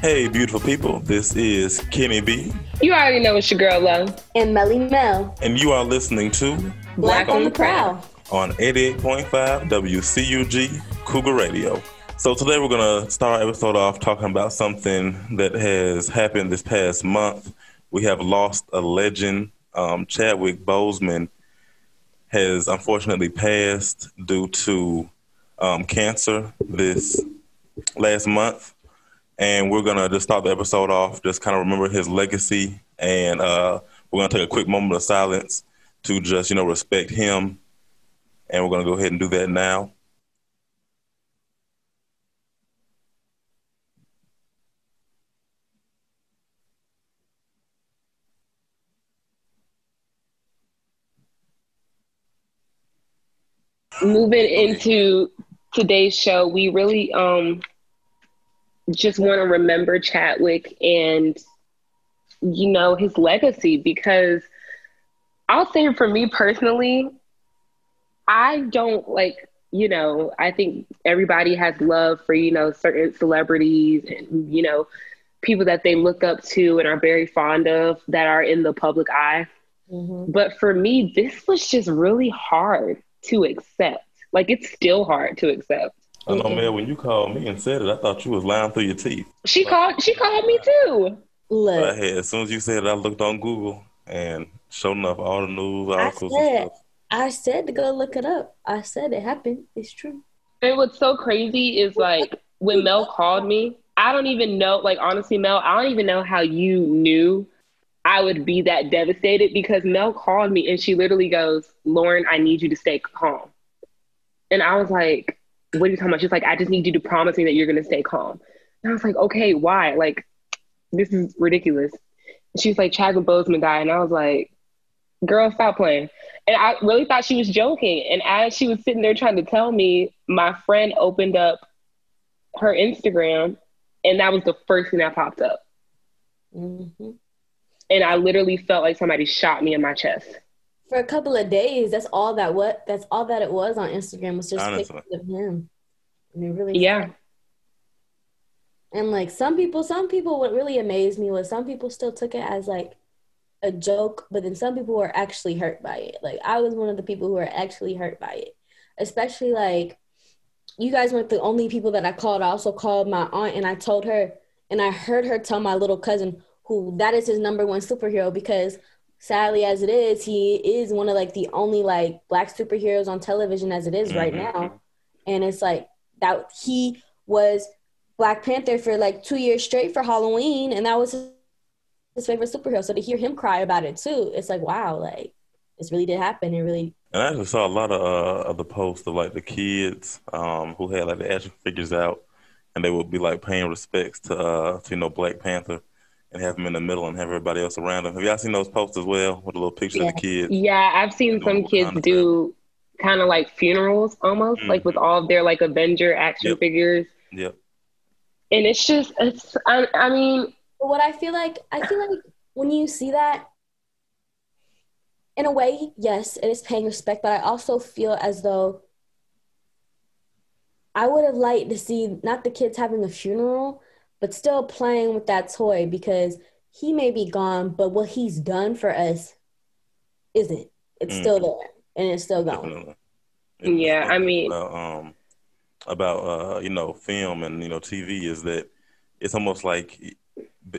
Hey, beautiful people. This is Kenny B. You already know it's your girl, Love. And Melly Mel. And you are listening to Black, Black on, the Prowl on 88.5 WCUG Cougar Radio. So today we're going to start our episode off talking about something that has happened this past month. We have lost a legend. Um, Chadwick Boseman has unfortunately passed due to um, cancer this last month. And we're gonna just start the episode off, just kind of remember his legacy, and uh, we're gonna take a quick moment of silence to just you know respect him, and we're gonna go ahead and do that now. Moving into today's show, we really um just want to remember Chadwick and, you know, his legacy because I'll say for me personally, I don't like, you know, I think everybody has love for, you know, certain celebrities and, you know, people that they look up to and are very fond of that are in the public eye. Mm-hmm. But for me, this was just really hard to accept. Like, it's still hard to accept. I know, man. When you called me and said it, I thought you was lying through your teeth. She called. She called me too. Look, I had, as soon as you said it, I looked on Google and sure enough, all the news articles. I said, I said to go look it up. I said it happened. It's true. And what's so crazy is like when Mel called me. I don't even know. Like honestly, Mel, I don't even know how you knew I would be that devastated because Mel called me and she literally goes, "Lauren, I need you to stay calm." And I was like, what are you talking about? She's like, I just need you to promise me that you're gonna stay calm. And I was like, okay, why? Like, this is ridiculous. She's like, Chadwick Boseman died. And I was like, girl, stop playing. And I really thought she was joking. And as she was sitting there trying to tell me, my friend opened up her Instagram, and that was the first thing that popped up. Mm-hmm. And I literally felt like somebody shot me in my chest for a couple of days, that's all that what that's all that it was on Instagram was just Honestly. pictures of him. And it really Yeah. And like some people, some people what really amazed me was some people still took it as like a joke, but then some people were actually hurt by it. Like I was one of the people who were actually hurt by it. Especially like you guys weren't the only people that I called. I also called my aunt and I told her and I heard her tell my little cousin who that is his number one superhero because sadly as it is, he is one of like the only like black superheroes on television as it is mm-hmm. right now. And it's like that he was Black Panther for like two years straight for Halloween, and that was his, favorite superhero. So to hear him cry about it too, it's like wow, like this really did happen. It really. And I actually saw a lot of uh, of the posts of like the kids um, who had like the action figures out, and they would be like paying respects to uh, to you know Black Panther and have them in the middle and have everybody else around them. Have y'all seen those posts as well with a little picture yeah. of the kids? Yeah, I've seen some kids do kind of like funerals almost, mm-hmm. like with all of their like Avenger action yep. figures. Yep. And it's just, it's, I, I mean, what I feel like, I feel like when you see that, in a way, yes, it is paying respect, but I also feel as though I would have liked to see not the kids having a funeral, but still playing with that toy because he may be gone, but what he's done for us isn't. It's mm. still there and it's still going. Yeah, I mean, about, um, about uh, you know, film and you know, TV is that it's almost like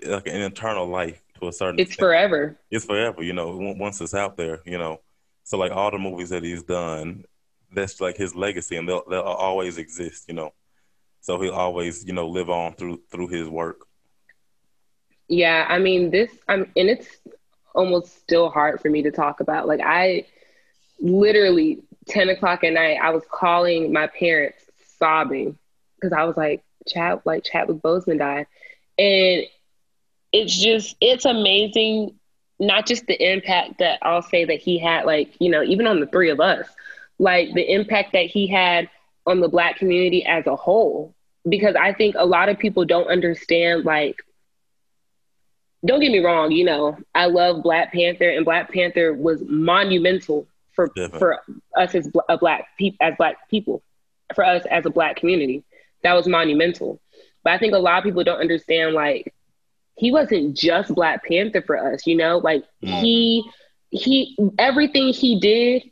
like an internal life to a certain. It's extent. forever. It's forever. You know, once it's out there, you know. So like all the movies that he's done, that's like his legacy, and they'll they'll always exist. You know so he'll always you know live on through through his work. Yeah i mean this i'm and it's almost still hard for me to talk about. Like i literally 10 o'clock at night i was calling my parents sobbing because i was like chat like chadwick boseman died. And it's just it's amazing not just the impact that i'll say that he had like you know even on the three of us like the impact that he had on the black community as a whole because I think a lot of people don't understand like don't get me wrong, you know, I love Black Panther and Black Panther was monumental for Definitely. for us as a black people as black people, for us as a black community. that was monumental. But I think a lot of people don't understand like he wasn't just Black Panther for us, you know? Like mm. he he everything he did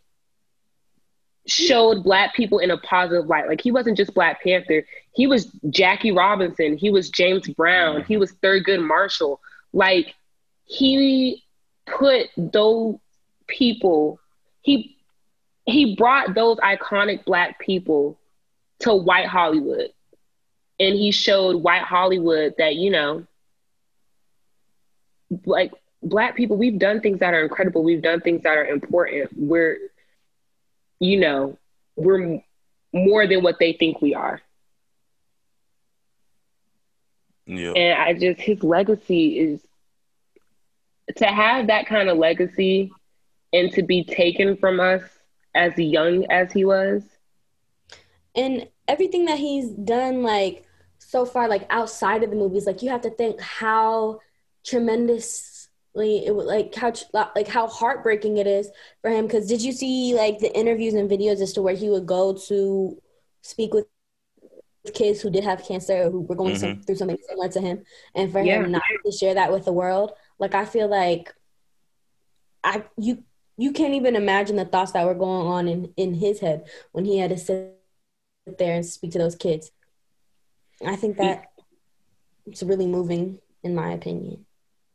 showed black people in a positive light. Like he wasn't just Black Panther. He was Jackie Robinson. He was James Brown. He was Thurgood Marshall. Like he put those people, he he brought those iconic black people to white Hollywood. And he showed white Hollywood that, you know, like black people, we've done things that are incredible. We've done things that are important. We're, you know, we're more than what they think we are. Yeah. And I just, his legacy is to have that kind of legacy and to be taken from us as young as he was. And everything that he's done, like so far, like outside of the movies, like you have to think how tremendously it was like how like how heartbreaking it is for him. Because did you see like the interviews and videos as to where he would go to speak with kids who did have cancer or who were going mm-hmm. some, through something similar to him, and for yeah. him not to share that with the world? Like I feel like I you you can't even imagine the thoughts that were going on in in his head when he had to sit there and speak to those kids. I think that it's really moving, in my opinion.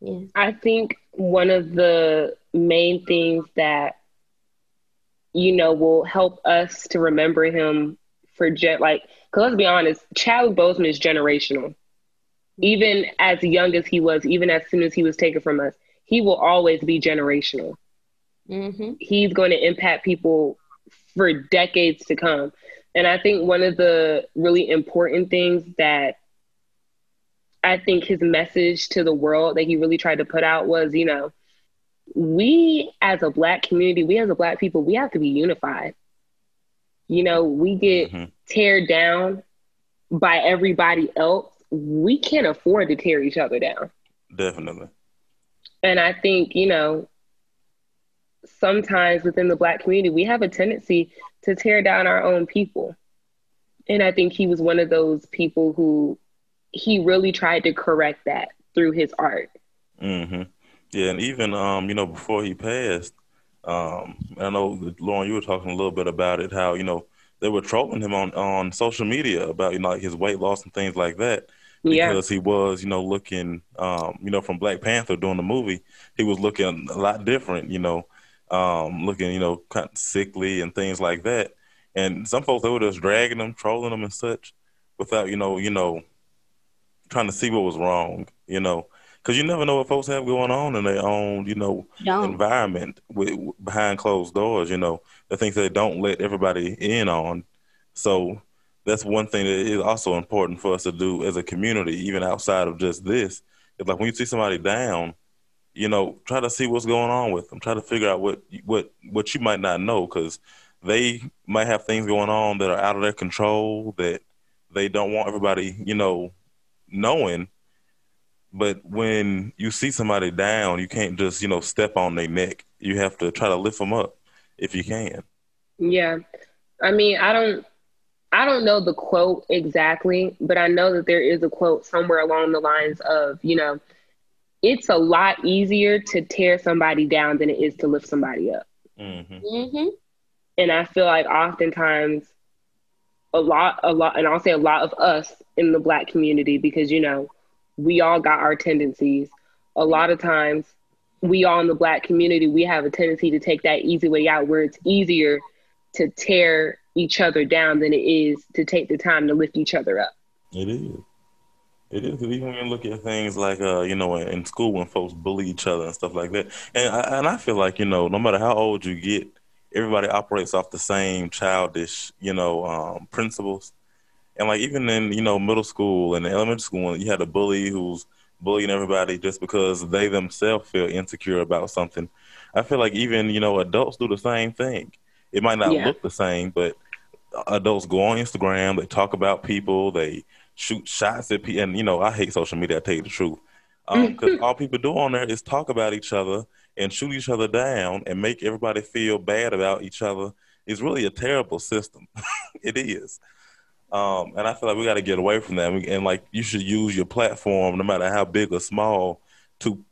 Yeah. I think one of the main things that you know will help us to remember him for gen- like because let's be honest, Chadwick Boseman is generational. Even as young as he was, even as soon as he was taken from us, he will always be generational. Mm-hmm. He's going to impact people for decades to come. And I think one of the really important things that I think his message to the world that he really tried to put out was, you know, we as a black community, we as a black people, we have to be unified. You know, we get mm-hmm. teared down by everybody else. We can't afford to tear each other down. Definitely. And I think, you know, sometimes within the black community, we have a tendency to tear down our own people. And I think he was one of those people who he really tried to correct that through his art. Mm-hmm. Yeah, and even um, you know, before he passed, um, I know Lauren, you were talking a little bit about it, how you know they were trolling him on on social media about you know like his weight loss and things like that because yeah. he was you know looking um, you know from Black Panther doing the movie, he was looking a lot different, you know, um, looking, you know, kind of sickly and things like that. And some folks they were just dragging them, trolling them and such, without you know, you know, trying to see what was wrong, you know, because you never know what folks have going on in their own, you know, don't. environment with, behind closed doors. You know, the things that they don't let everybody in on. So that's one thing that is also important for us to do as a community, even outside of just this. It's like when you see somebody down, you know, try to see what's going on with them. Try to figure out what what what you might not know because they might have things going on that are out of their control that they don't want everybody, you know, knowing. But when you see somebody down, you can't just you know step on their neck. You have to try to lift them up if you can. Yeah, I mean, I don't. I don't know the quote exactly, but I know that there is a quote somewhere along the lines of, you know, it's a lot easier to tear somebody down than it is to lift somebody up. Mm-hmm. Mm-hmm. And I feel like oftentimes a lot, a lot, and I'll say a lot of us in the black community, because, you know, we all got our tendencies. A lot of times we all in the black community, we have a tendency to take that easy way out where it's easier to tear each other down than it is to take the time to lift each other up. It is. It is even when you look at things like uh, you know, in school when folks bully each other and stuff like that, and I, and I feel like you know, no matter how old you get, everybody operates off the same childish, you know, um, principles. And like even in you know middle school and elementary school, you had a bully who's bullying everybody just because they themselves feel insecure about something, I feel like even you know adults do the same thing. It might not yeah. look the same, but adults go on Instagram, they talk about people, they shoot shots at people. And you know, I hate social media. I tell you the truth, because um, all people do on there is talk about each other and shoot each other down and make everybody feel bad about each other. It's really a terrible system. it is. Um, and I feel like we got to get away from that. And like, you should use your platform, no matter how big or small, to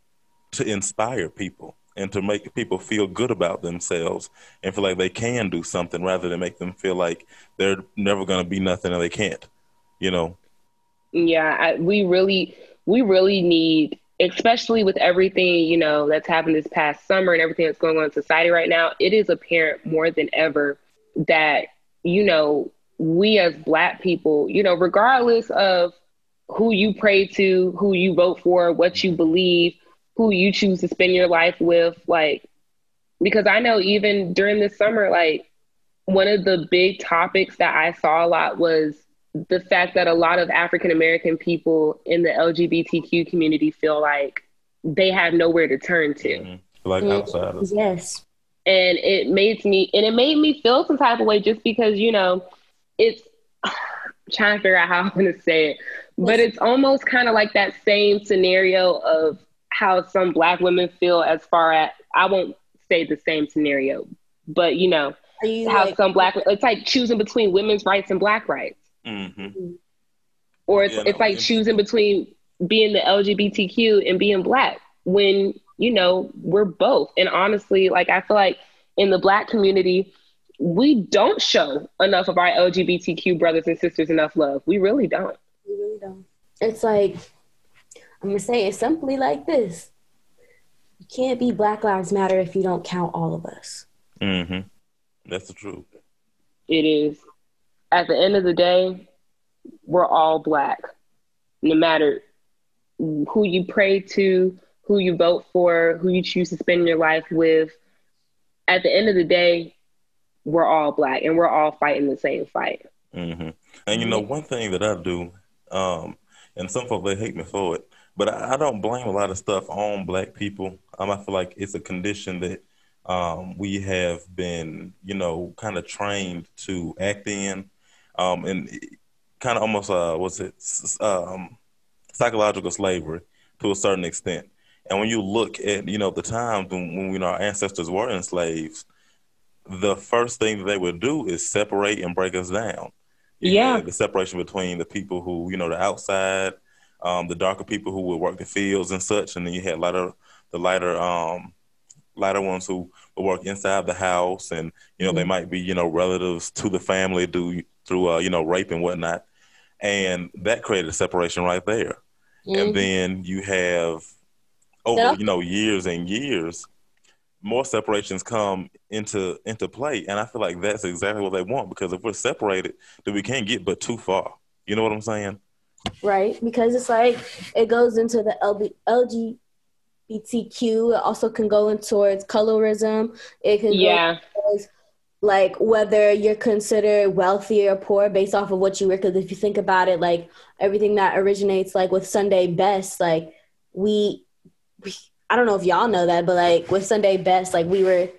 to inspire people and to make people feel good about themselves and feel like they can do something, rather than make them feel like they're never going to be nothing and they can't. You know. Yeah, I, we really, we really need, especially with everything you know that's happened this past summer and everything that's going on in society right now. It is apparent more than ever that you know we as black people, you know, regardless of who you pray to, who you vote for, what you believe, who you choose to spend your life with, like, because I know even during the summer, like, one of the big topics that I saw a lot was the fact that a lot of African American people in the LGBTQ community feel like they have nowhere to turn to. Mm-hmm. Like outsiders. Yes. And it made me and it made me feel some type of way just because, you know, it's trying to figure out how I'm going to say it, but it's almost kind of like that same scenario of how some black women feel as far as I won't say the same scenario, but you know you how like, some black it's like choosing between women's rights and black rights, mm-hmm. or it's yeah, it's no, like choosing between being the LGBTQ and being black when you know we're both. And honestly, like I feel like in the black community, we don't show enough of our LGBTQ brothers and sisters enough love. We really don't. We really don't. It's like I'm gonna say it simply like this: you can't be Black Lives Matter if you don't count all of us. Mm-hmm. That's the truth. It is. At the end of the day, we're all black. No matter who you pray to, who you vote for, who you choose to spend your life with. At the end of the day, we're all black and we're all fighting the same fight. Mm-hmm. And you know, one thing that I do, um, and some folks they hate me for it, but I, I, don't blame a lot of stuff on black people. Um, I feel like it's a condition that um, we have been, you know, kind of trained to act in, um, and kind of almost uh, what's it, um, psychological slavery to a certain extent. And when you look at, you know, the times when, when you know, our ancestors were enslaved, the first thing they would do is separate and break us down. You yeah. the separation between the people who, you know, the outside, um, the darker people who would work the fields and such, and then you had lighter, the lighter, um, lighter ones who would work inside the house, and you know mm-hmm. they might be, you know, relatives to the family do through, uh, you know, rape and whatnot, and that created a separation right there. Mm-hmm. And then you have over, you know, years and years more separations come into into play, and I feel like that's exactly what they want because if we're separated, then we can't get but too far. You know what I'm saying? Right, because it's like it goes into the LB, LGBTQ. It also can go in towards colorism. It can yeah. Towards, like whether you're considered wealthy or poor based off of what you wear. Because if you think about it, like everything that originates like with Sunday Best, like we, we I don't know if y'all know that, but like with Sunday Best, like we were,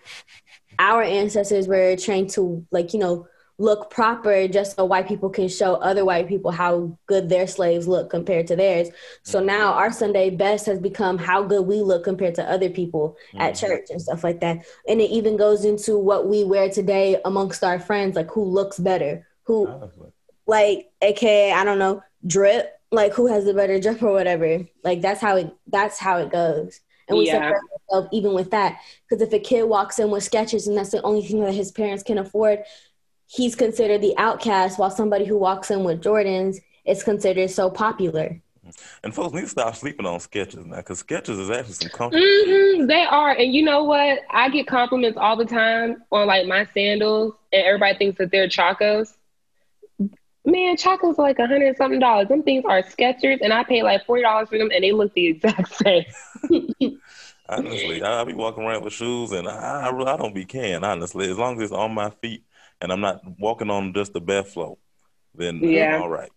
our ancestors were trained to like, you know, look proper just so white people can show other white people how good their slaves look compared to theirs. So mm-hmm. now our Sunday best has become how good we look compared to other people mm-hmm. at church and stuff like that. And it even goes into what we wear today amongst our friends, like who looks better, who, like, aka, I don't know, drip, like who has the better drip or whatever. Like that's how it, that's how it goes and we yeah. separate ourselves even with that. Because if a kid walks in with Skechers and that's the only thing that his parents can afford, he's considered the outcast, while somebody who walks in with Jordans is considered so popular. And folks need to stop sleeping on Skechers now, because Skechers is actually some comfortable. Mm-hmm, they are, and you know what? I get compliments all the time on like my sandals, and everybody thinks that they're Chacos. Man, Chacos like a hundred something dollars. Them things are Skechers, and I pay like forty dollars for them, and they look the exact same. honestly, I, be walking around with shoes, and I, I, I don't be caring. Honestly, as long as it's on my feet and I'm not walking on just the bare floor, then yeah. I'm all right.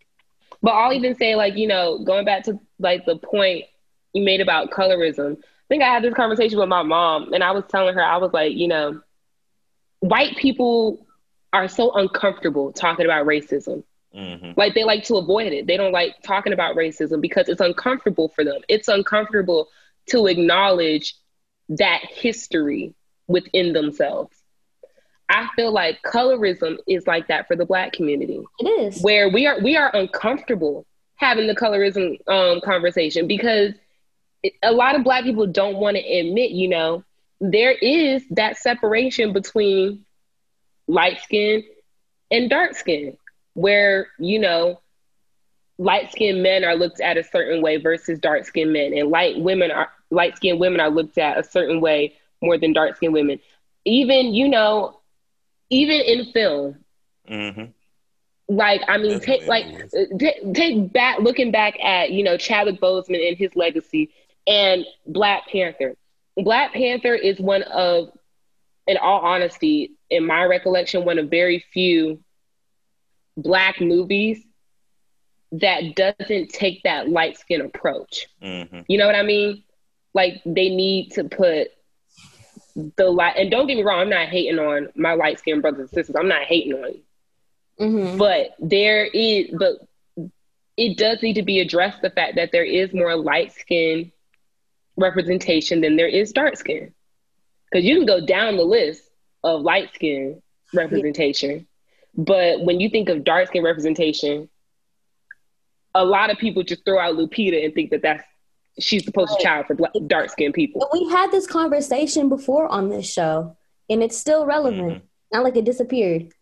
But I'll even say, like you know, going back to like the point you made about colorism. I think I had this conversation with my mom, and I was telling her, I was like, you know, white people are so uncomfortable talking about racism. Mm-hmm. Like they like to avoid it. They don't like talking about racism because it's uncomfortable for them. It's uncomfortable to acknowledge that history within themselves. I feel like colorism is like that for the black community. It is. Where we are we are uncomfortable having the colorism um, conversation because a lot of black people don't want to admit, you know, there is that separation between light skin and dark skin where, you know, light skinned men are looked at a certain way versus dark skinned men and light women are light skinned women are looked at a certain way more than dark skinned women. Even, you know, even in film. Mm-hmm. Like I mean, take like t- take back looking back at you know Chadwick Boseman and his legacy and Black Panther. Black Panther is one of, in all honesty, in my recollection, one of very few black movies that doesn't take that light skin approach. Mm-hmm. You know what I mean? Like they need to put the light. And don't get me wrong, I'm not hating on my light skinned brothers and sisters. I'm not hating on you. Mm-hmm. But there is, but it does need to be addressed the fact that there is more light skin representation than there is dark skin. Because you can go down the list of light skin representation, yeah. But when you think of dark skin representation, a lot of people just throw out Lupita and think that that's she's the poster child for dark skinned people. We had this conversation before on this show, and it's still relevant. Mm-hmm. Not like it disappeared.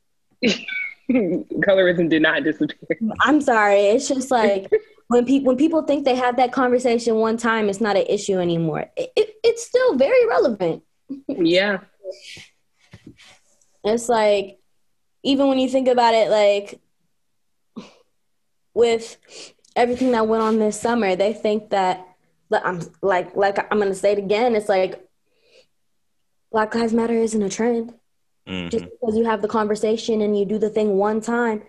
Colorism did not disappear. I'm sorry. It's just like when people when people think they have that conversation one time, it's not an issue anymore. It, it, it's still very relevant. Yeah. It's like even when you think about it, like with everything that went on this summer, they think that I'm like like I'm gonna say it again. It's like Black Lives Matter isn't a trend. Mm-hmm. Just because you have the conversation and you do the thing one time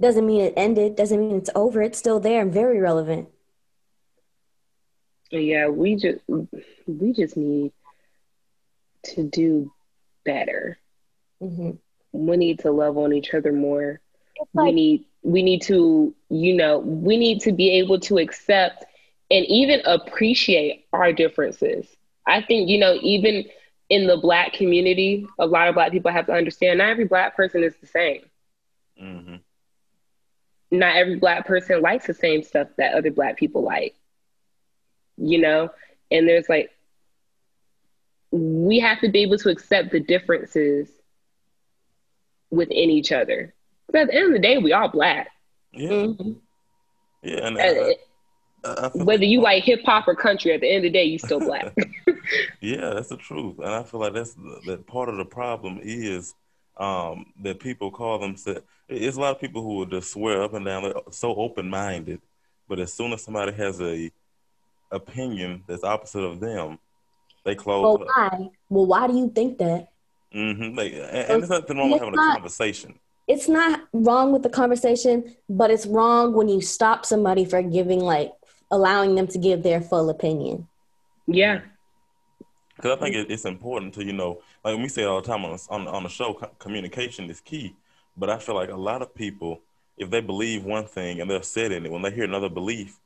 doesn't mean it ended. Doesn't mean it's over. It's still there and very relevant. Yeah, we just we just need to do better. Mm-hmm. We need to love on each other more. Like, we need we need to you know we need to be able to accept and even appreciate our differences. I think, you know, even in the black community, a lot of black people have to understand not every black person is the same. Mm-hmm. Not every black person likes the same stuff that other black people like. You know, and there's like we have to be able to accept the differences within each other. Because at the end of the day, we all black. Yeah. Mm-hmm. Yeah, and, uh, whether you like hip hop or country, at the end of the day, you still black. yeah, that's the truth, and I feel like that's that part of the problem is um, that people call themselves. It's a lot of people who will just swear up and down, they're so open minded, but as soon as somebody has a opinion that's opposite of them, they close. Well, why? Well, why do you think that? Mm-hmm. Like, and, and there's nothing wrong with having not, a conversation it's not wrong with the conversation, but it's wrong when you stop somebody for giving like allowing them to give their full opinion. Yeah. Because I think it's important to, you know, like we say all the time on, on, on the show, communication is key. But I feel like a lot of people, if they believe one thing and they're set in it, when they hear another belief,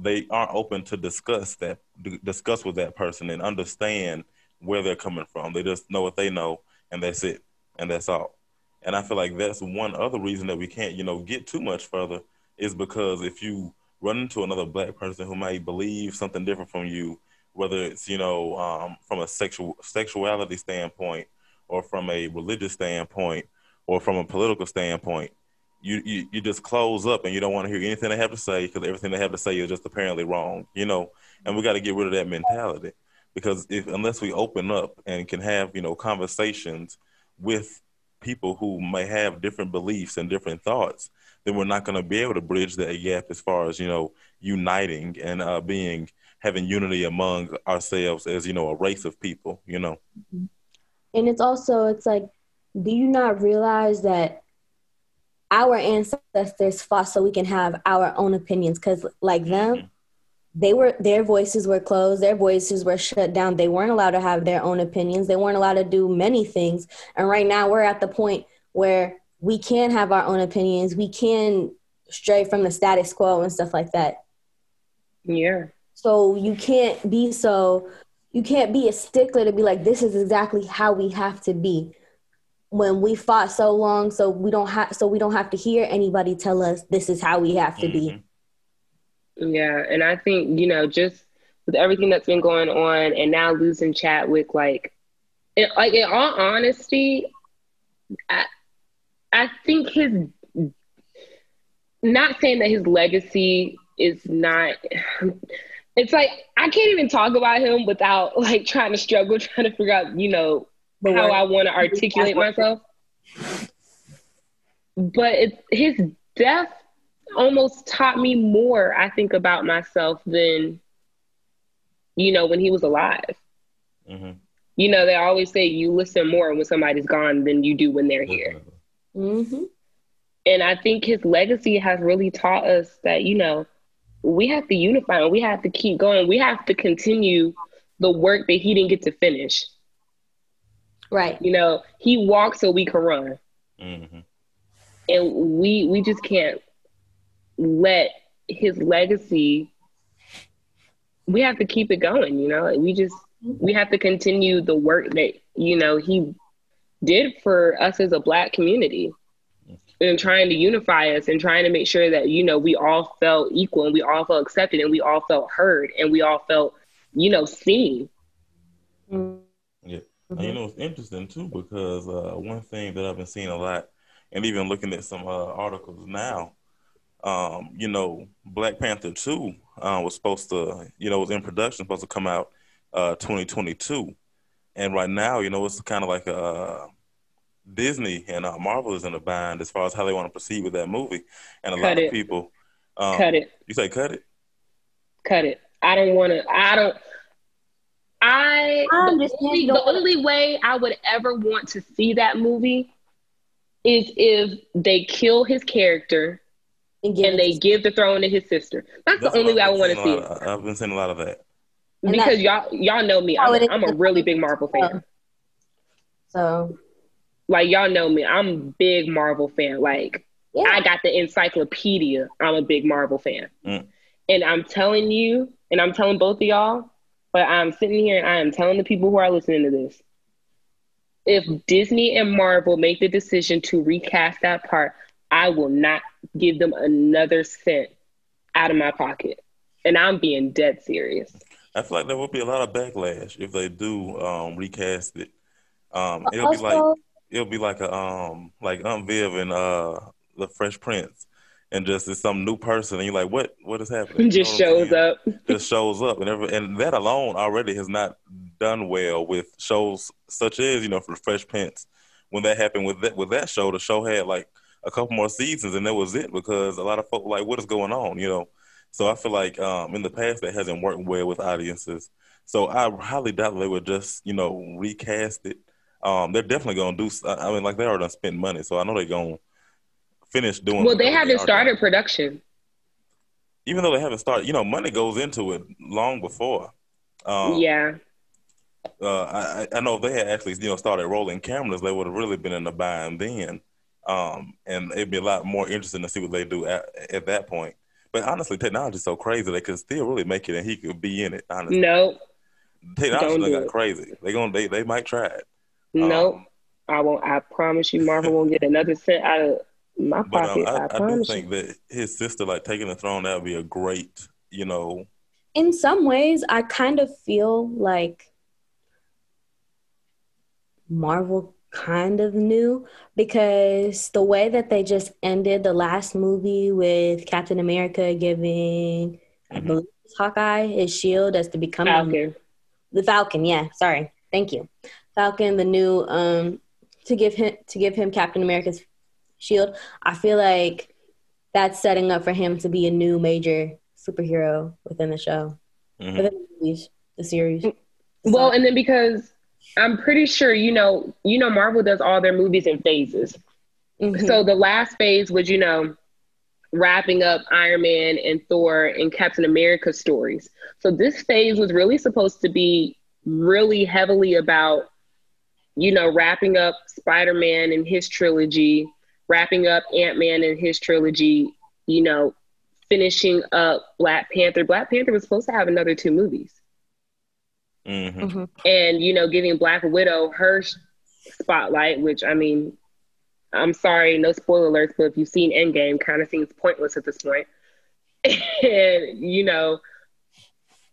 they aren't open to discuss that, discuss with that person and understand where they're coming from. They just know what they know, and that's it, and that's all. And I feel like that's one other reason that we can't, you know, get too much further is because if you run into another black person who might believe something different from you, whether it's you know um, from a sexual sexuality standpoint, or from a religious standpoint, or from a political standpoint, you you, you just close up and you don't want to hear anything they have to say because everything they have to say is just apparently wrong, you know. And we got to get rid of that mentality because if unless we open up and can have you know conversations with people who may have different beliefs and different thoughts, then we're not going to be able to bridge that gap as far as you know uniting and uh, being having unity among ourselves as you know a race of people. You know, and it's also it's like, do you not realize that our ancestors fought so we can have our own opinions? Because like them. They were their voices were closed their voices were shut down they weren't allowed to have their own opinions they weren't allowed to do many things and right now we're at the point where we can have our own opinions. We can stray from the status quo and stuff like that. Yeah. So you can't be so you can't be a stickler to be like this is exactly how we have to be. when we fought so long so we don't have so we don't have to hear anybody tell us this is how we have to Mm-hmm. be Yeah, and I think you know just with everything that's been going on, and now losing Chadwick, like, it, like in all honesty, I I think his not saying that his legacy is not. It's like I can't even talk about him without like trying to struggle, trying to figure out, you know, The how I want to articulate myself. But it's his death almost taught me more, I think, about myself than, you know, when he was alive. hmm You know, they always say you listen more when somebody's gone than you do when they're here. hmm And I think his legacy has really taught us that, you know, we have to unify and we have to keep going. We have to continue the work that he didn't get to finish. right You know, he walked so we can run. hmm and we we just can't let his legacy we have to keep it going you know we just we have to continue the work that you know he did for us as a black community and trying to unify us and trying to make sure that you know we all felt equal and we all felt accepted and we all felt heard and we all felt you know seen. Yeah. And you know, it's interesting too because uh, one thing that I've been seeing a lot, and even looking at some uh, articles now, um, you know, Black Panther 2 uh, was supposed to, you know, was in production, supposed to come out uh, 2022. And right now, you know, it's kind of like uh, Disney and uh, Marvel is in a bind as far as how they want to proceed with that movie. And a lot Cut of it. people. Um, cut it You say cut it? cut it. I don't want to. I don't. I, I the only, the only way I would ever want to see that movie is if they kill his character and, give and they give the throne to his sister. That's, That's the only way I I've would been want to see it of- I've been seeing a lot of that. Because y'all y'all know me. I'm it a, I'm a really big Marvel fan. so Like y'all know me. I'm a big Marvel fan. Like yeah I got the encyclopedia. I'm a big Marvel fan. Mm. And I'm telling you, and I'm telling both of y'all, but I'm sitting here and I am telling the people who are listening to this. If Disney and Marvel make the decision to recast that part, I will not give them another cent out of my pocket. And I'm being dead serious. I feel like there will be a lot of backlash if they do um, recast it. Um, it'll be like it'll be like a um like Aunt Viv and uh the Fresh Prince, and just it's some new person, and you're like, what what is happening? You Just know shows saying? up. Just shows up, and every, and that alone already has not done well with shows such as you know for Fresh Prince. When that happened with that with that show, the show had like a couple more seasons, and that was it because a lot of folk like, what is going on? You know. So I feel like um, in the past that hasn't worked well with audiences. So I highly doubt they would just you know recast it. Um, they're definitely gonna do. I mean, like they already spent money, so I know they're gonna finish doing. Well, they haven't are started doing. production. even though they haven't started. You know, money goes into it long before. Um, yeah. uh, I, I know if they had actually, you know, started rolling cameras, they would have really been in the bind then. Um, and it'd be a lot more interesting to see what they do at, at that point. But honestly, technology's so crazy they could still really make it, and he could be in it. Honestly, No, technology don't done got it. crazy. They gonna they they might try it. no. Um, I won't. I promise you, Marvel won't get another cent out of my but um, pocket. I, I, I do promise think you. that his sister like taking the throne that would be a great, you know, in some ways i kind of feel like marvel kind of knew because the way that they just ended the last movie with captain america giving i Mhm. believe hawkeye his shield as to become the Falcon. the Falcon. Yeah, sorry, thank you, Falcon. The new um to give him to give him Captain America's shield. I feel like that's setting up for him to be a new major superhero within the show, mhm. within the movies, the series. Well, So- and then because I'm pretty sure you know, you know, Marvel does all their movies in phases. Mhm. So the last phase was, you know, wrapping up Iron Man and Thor and Captain America stories. So this phase was really supposed to be really heavily about, you know, wrapping up Spider Man and his trilogy, wrapping up Ant Man and his trilogy, you know, finishing up Black Panther. Black Panther was supposed to have another two movies Mhm. Mhm. and you know giving black widow her spotlight, which I mean, I'm sorry, no spoiler alerts, but if you've seen Endgame, kind of seems pointless at this point. and you know,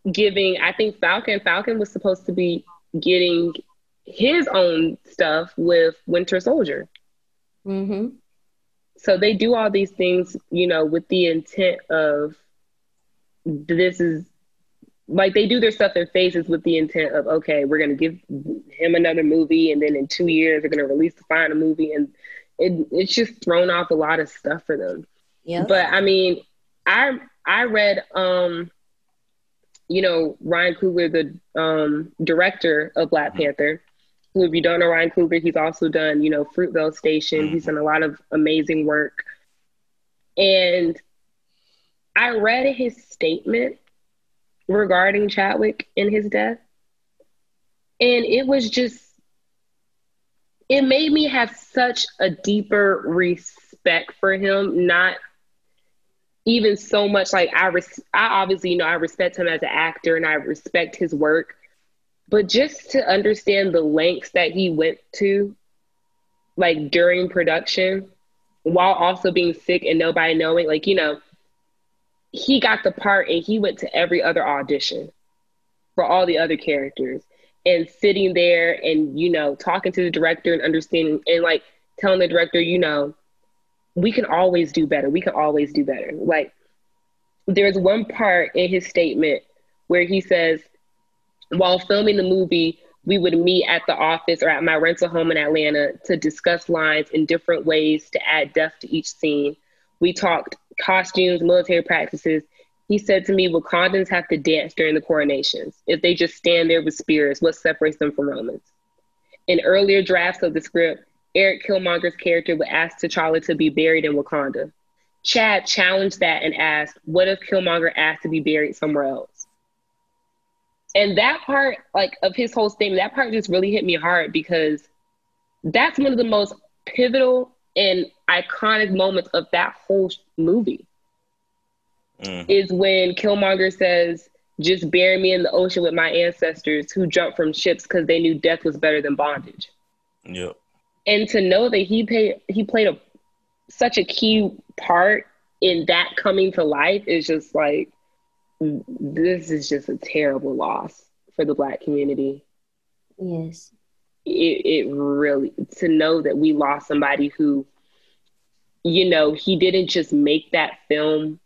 giving, I think Falcon, Falcon was supposed to be getting his own stuff with Winter Soldier. Mm-hmm. So they do all these things, you know, with the intent of this is like they do their stuff in phases with the intent of okay, we're gonna give him another movie, and then in two years they're gonna release the final movie, and it, it's just thrown off a lot of stuff for them. Yeah. But I mean, I I read um, you know, Ryan Coogler, the um director of Black Panther. Who, if you don't know Ryan Coogler, he's also done, you know, Fruitvale Station. He's done a lot of amazing work. And I read his statement regarding Chadwick and his death. And it was just, it made me have such a deeper respect for him, not even so much like I, res- I obviously, you know, I respect him as an actor and I respect his work, but just to understand the lengths that he went to, like during production, while also being sick and nobody knowing, like, you know, he got the part and he went to every other audition for all the other characters and sitting there and you know talking to the director and understanding and like telling the director you know we can always do better. We can always do better. Like there's one part in his statement where he says while filming the movie we would meet at the office or at my rental home in atlanta to discuss lines in different ways to add depth to each scene. We talked costumes, military practices. He said to me, Wakandans have to dance during the coronations. If they just stand there with spears, what separates them from Romans? In earlier drafts of the script, Eric Killmonger's character would ask T'Challa to be buried in Wakanda. Chad challenged that and asked, What if Killmonger asked to be buried somewhere else? And that part, like of his whole statement, that part just really hit me hard because that's one of the most pivotal and iconic moments of that whole movie mm. is when Killmonger says, just bury me in the ocean with my ancestors who jumped from ships because they knew death was better than bondage. Yep. And to know that he paid he played a such a key part in that coming to life is just like this is just a terrible loss for the black community. Yes. It it really to know that we lost somebody who you know, he didn't just make that film.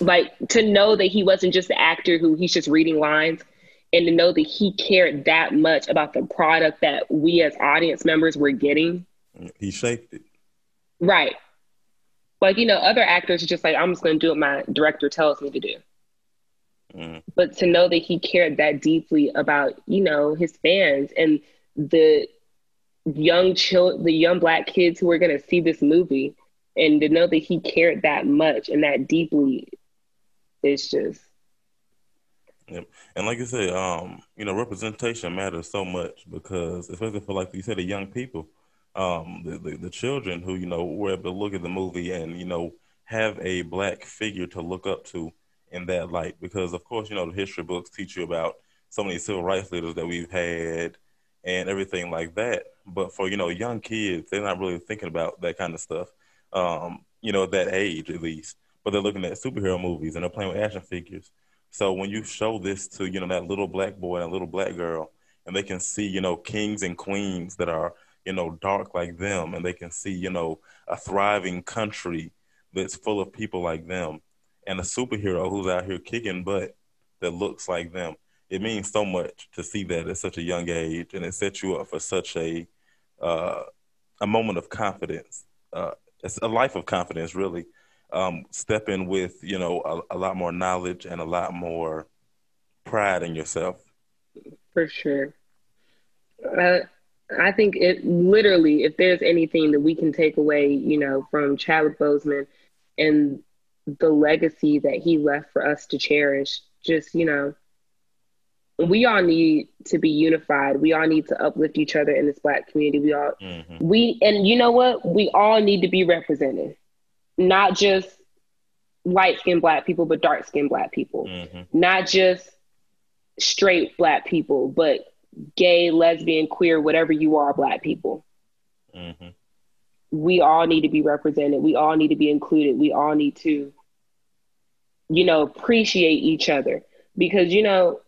Like to know that he wasn't just an actor who he's just reading lines and to know that he cared that much about the product that we as audience members were getting. He shaped it. Right. Like, you know, other actors are just like, I'm just going to do what my director tells me to do. Mm. But to know that he cared that deeply about, you know, his fans and the young child, the young black kids who are going to see this movie and to know that he cared that much and that deeply it's just Yep. And like you said, um, you know, representation matters so much because especially for like you said, the young people, um, the, the, the children who, you know, were able to look at the movie and, you know, have a black figure to look up to in that light. Because of course, you know, the history books teach you about so many civil rights leaders that we've had and everything like that. But for, you know, young kids, they're not really thinking about that kind of stuff um, you know, that age at least. But they're looking at superhero movies and they're playing with action figures. So when you show this to, you know, that little black boy and little black girl, and they can see, you know, kings and queens that are, you know, dark like them, and they can see, you know, a thriving country that's full of people like them, and a superhero who's out here kicking butt that looks like them. It means so much to see that at such a young age, and it sets you up for such a uh, a moment of confidence uh, it's a life of confidence, really. Um, step in with you know a, a lot more knowledge and a lot more pride in yourself. For sure. Uh, I think it literally, if there's anything that we can take away, you know, from Chadwick Boseman and the legacy that he left for us to cherish, just, you know, we all need to be unified. We all need to uplift each other in this black community. We all mm-hmm. we and you know what? We all need to be represented. Not just light skinned black people, but dark skinned black people. Mm-hmm. Not just straight black people, but gay, lesbian, queer, whatever you are, black people. Mm-hmm. We all need to be represented. We all need to be included. We all need to, you know, appreciate each other because, you know,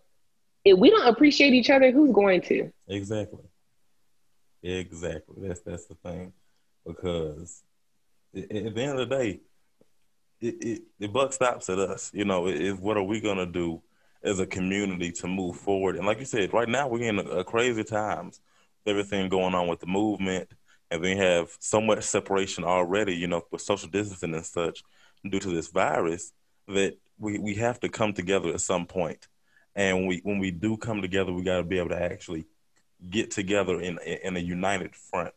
if we don't appreciate each other, who's going to? Exactly. Exactly. That's that's the thing, because at the end of the day, it, it the buck stops at us. You know, is what are we gonna do as a community to move forward? And like you said, right now we're in a, a crazy times. Everything going on with the movement, and we have so much separation already. You know, with social distancing and such due to this virus, that we we have to come together at some point. And we when we do come together, we got to be able to actually get together in in a united front,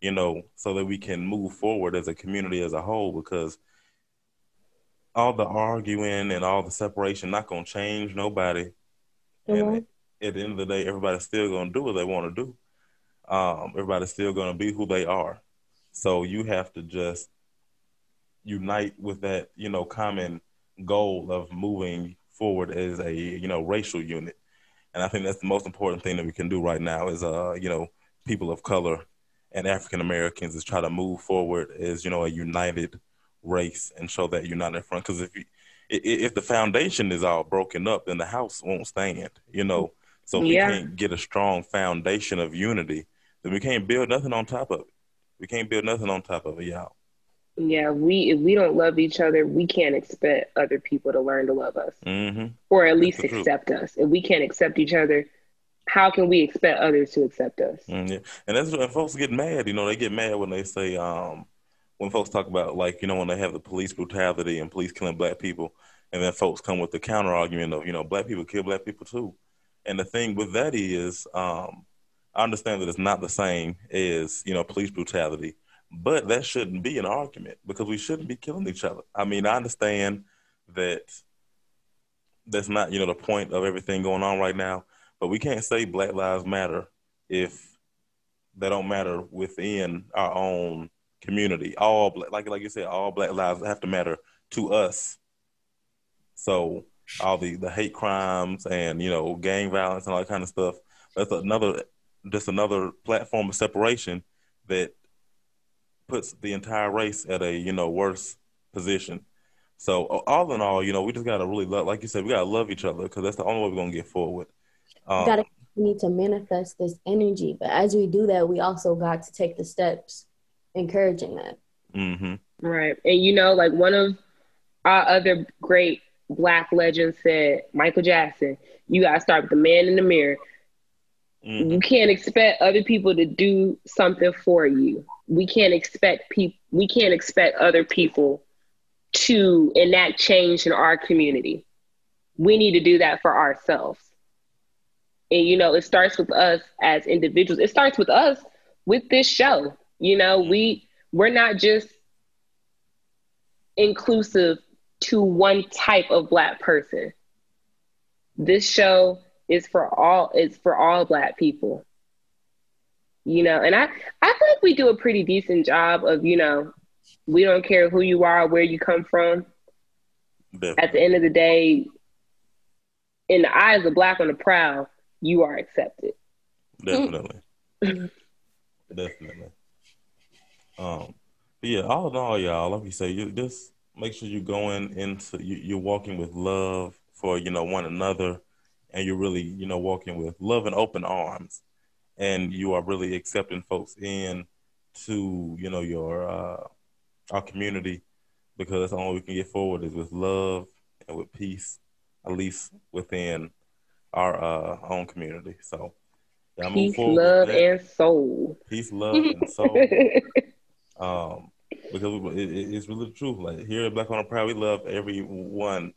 you know, so that we can move forward as a community as a whole. Because all the arguing and all the separation not gonna change nobody. Mm-hmm. And at the end of the day, everybody's still gonna do what they want to do. Um, everybody's still gonna be who they are. So you have to just unite with that, you know, common goal of moving forward as a you know racial unit. And I think that's the most important thing that we can do right now is uh you know people of color and African Americans is try to move forward as you know a united race and show that united front. Because if you if the foundation is all broken up then the house won't stand you know? So if yeah. we can't get a strong foundation of unity then we can't build nothing on top of it. We can't build nothing on top of it y'all yeah, we if we don't love each other, we can't expect other people to learn to love us, mm-hmm. or at least accept us. If we can't accept each other, how can we expect others to accept us? Mm, yeah, and that's when folks get mad. You know, they get mad when they say, um, when folks talk about like, you know, when they have the police brutality and police killing black people, and then folks come with the counter argument of, you know, black people kill black people too. And the thing with that is, um, I understand that it's not the same as you know police brutality but that shouldn't be an argument because we shouldn't be killing each other. I mean, I understand that that's not, you know, the point of everything going on right now, but we can't say Black Lives Matter if they don't matter within our own community. All black, like like you said, all black lives have to matter to us. So all the the hate crimes and you know gang violence and all that kind of stuff. That's another just another platform of separation that puts the entire race at a you know worse position. So all in all, you know, we just gotta really love, like you said, we gotta love each other because that's the only way we're gonna get forward. Um, gotta need to manifest this energy, but as we do that, we also got to take the steps encouraging that. Mm-hmm. Right, and you know, like one of our other great black legends said, Michael Jackson, you gotta start with the man in the mirror. Mm-hmm. You can't expect other people to do something for you we can't expect people we can't expect other people to enact change in our community. We need to do that for ourselves. And you know, it starts with us as individuals. It starts with us with this show. You know, we we're not just inclusive to one type of black person. This show is for all it's for all black people you know and i i feel like we do a pretty decent job of you know we don't care who you are where you come from. Definitely. at the end of the day in the eyes of Black on the Prowl you are accepted. Definitely. Definitely. Um yeah all in all y'all let me say you just make sure you're going into you, you're walking with love for you know one another and you're really you know walking with love and open arms and you are really accepting folks in to you know your uh, our community because that's the only way we can get forward is with love and with peace, at least within our uh, own community. So yeah, peace, love, and soul. Peace, love, and soul. um, because it, it, it's really the truth. Like here at Black on Prowl, we love every one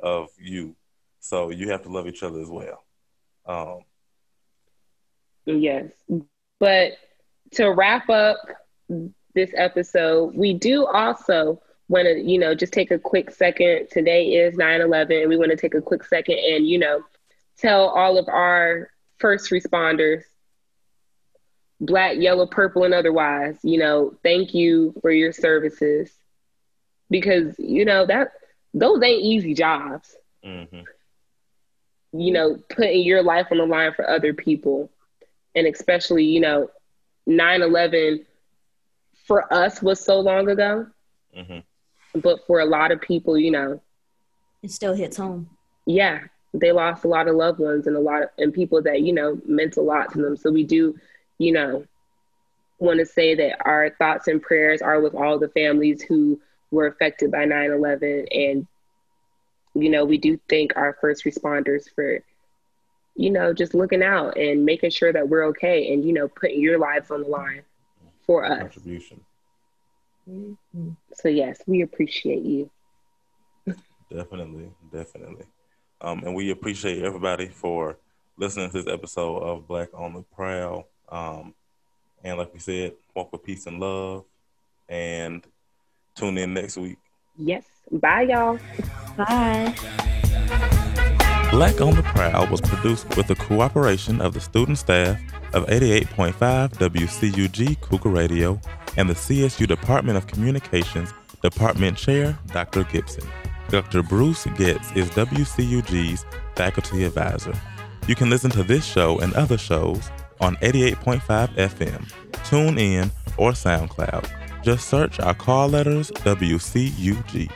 of you. So you have to love each other as well. Um, Yes. But to wrap up this episode, we do also want to, you know, just take a quick second. Today is 9 11, and we want to take a quick second and, you know, tell all of our first responders, black, yellow, purple, and otherwise, you know, thank you for your services because, you know, that those ain't easy jobs. Mm-hmm. you know, putting your life on the line for other people. And especially, you know, 9 11 for us was so long ago. Mm-hmm. But for a lot of people, you know, it still hits home. Yeah. They lost a lot of loved ones and a lot of, and people that, you know, meant a lot to them. So we do, you know, want to say that our thoughts and prayers are with all the families who were affected by 9 11. And, you know, we do thank our first responders for, you know, just looking out and making sure that we're okay and, you know, putting your lives on the line for us. Contribution. Mm-hmm. So, yes, we appreciate you. definitely, definitely. Um, and we appreciate everybody for listening to this episode of Black on the Prowl. Um, and like we said, walk with peace and love. And tune in next week. Yes. Bye, y'all. Bye. Black on the Prowl was produced with the cooperation of the student staff of 88.5 WCUG Cougar Radio and the CSU Department of Communications Department Chair, Dr. Gibson. Dr. Bruce Getz is WCUG's faculty advisor. You can listen to this show and other shows on 88.5 FM, TuneIn, or SoundCloud. Just search our call letters WCUG.